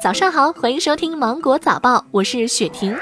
早上好，欢迎收听《芒果早报》，我是雪婷。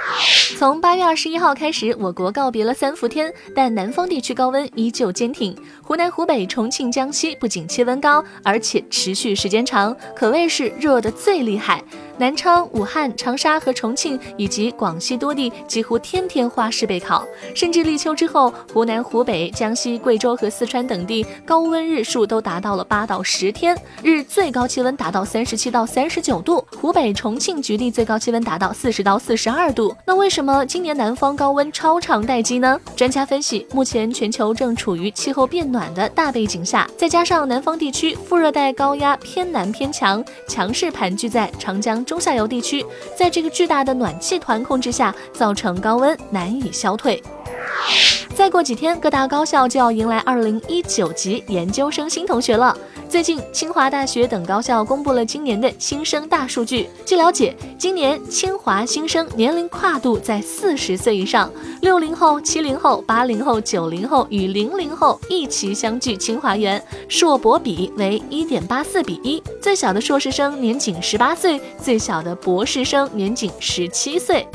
从八月二十一号开始，我国告别了三伏天，但南方地区高温依旧坚挺。湖南、湖北、重庆、江西不仅气温高，而且持续时间长，可谓是热得最厉害。南昌、武汉、长沙和重庆以及广西多地几乎天天花式备考，甚至立秋之后，湖南、湖北、江西、贵州和四川等地高温日数都达到了八到十天，日最高气温达到三十七到三十九度。湖北、重庆局地最高气温达到四十到四十二度。那为什么今年南方高温超长待机呢？专家分析，目前全球正处于气候变暖的大背景下，再加上南方地区副热带高压偏南偏强，强势盘踞在长江。中下游地区，在这个巨大的暖气团控制下，造成高温难以消退。再过几天，各大高校就要迎来二零一九级研究生新同学了。最近，清华大学等高校公布了今年的新生大数据。据了解，今年清华新生年龄跨度在四十岁以上，六零后、七零后、八零后、九零后与零零后一起相聚清华园，硕博比为一点八四比一。最小的硕士生年仅十八岁，最小的博士生年仅十七岁。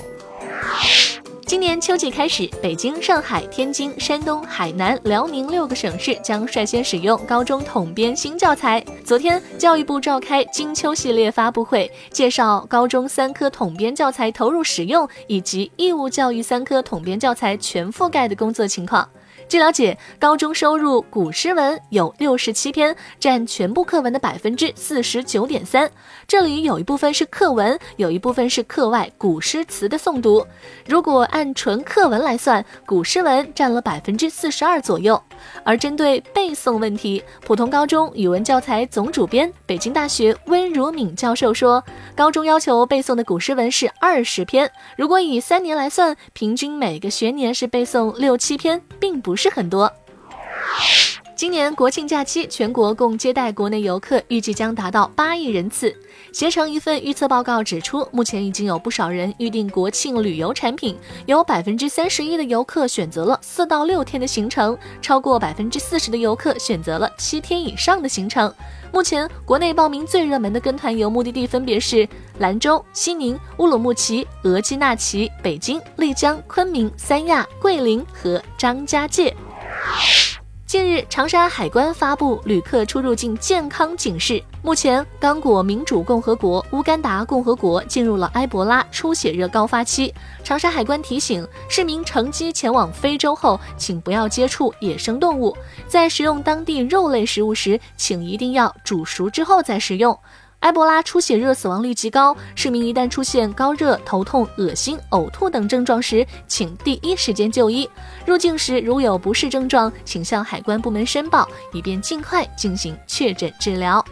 今年秋季开始，北京、上海、天津、山东、海南、辽宁六个省市将率先使用高中统编新教材。昨天，教育部召开金秋系列发布会，介绍高中三科统编教材投入使用以及义务教育三科统编教材全覆盖的工作情况。据了解，高中收入古诗文有六十七篇，占全部课文的百分之四十九点三。这里有一部分是课文，有一部分是课外古诗词的诵读。如果按纯课文来算，古诗文占了百分之四十二左右。而针对背诵问题，普通高中语文教材总主编、北京大学温如敏教授说，高中要求背诵的古诗文是二十篇，如果以三年来算，平均每个学年是背诵六七篇，并不是。是很多。今年国庆假期，全国共接待国内游客预计将达到八亿人次。携程一份预测报告指出，目前已经有不少人预订国庆旅游产品，有百分之三十一的游客选择了四到六天的行程，超过百分之四十的游客选择了七天以上的行程。目前国内报名最热门的跟团游目的地分别是兰州、西宁、乌鲁木齐、额济纳旗、北京、丽江、昆明、三亚、桂林和张家界。近日，长沙海关发布旅客出入境健康警示。目前，刚果民主共和国、乌干达共和国进入了埃博拉出血热高发期。长沙海关提醒市民，乘机前往非洲后，请不要接触野生动物，在食用当地肉类食物时，请一定要煮熟之后再食用。埃博拉出血热死亡率极高，市民一旦出现高热、头痛、恶心、呕吐等症状时，请第一时间就医。入境时如有不适症状，请向海关部门申报，以便尽快进行确诊治疗。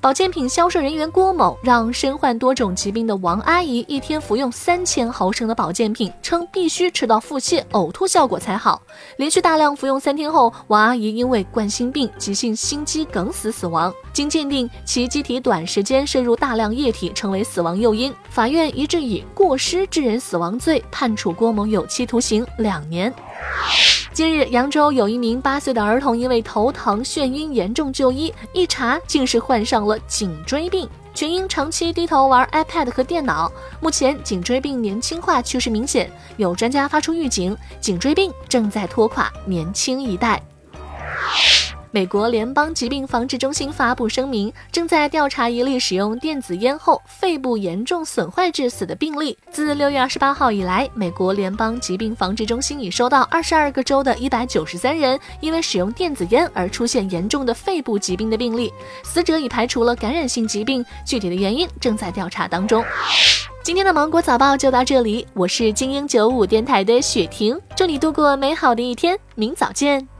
保健品销售人员郭某让身患多种疾病的王阿姨一天服用三千毫升的保健品，称必须吃到腹泻、呕吐效果才好。连续大量服用三天后，王阿姨因为冠心病、急性心肌梗死死亡。经鉴定，其机体短时间摄入大量液体，成为死亡诱因。法院一致以过失致人死亡罪判处郭某有期徒刑两年。近日，扬州有一名八岁的儿童因为头疼、眩晕严重就医，一查竟是患上了颈椎病，全因长期低头玩 iPad 和电脑。目前，颈椎病年轻化趋势明显，有专家发出预警，颈椎病正在拖垮年轻一代。美国联邦疾病防治中心发布声明，正在调查一例使用电子烟后肺部严重损坏致死的病例。自六月二十八号以来，美国联邦疾病防治中心已收到二十二个州的一百九十三人因为使用电子烟而出现严重的肺部疾病的病例，死者已排除了感染性疾病，具体的原因正在调查当中。今天的芒果早报就到这里，我是精英九五电台的雪婷，祝你度过美好的一天，明早见。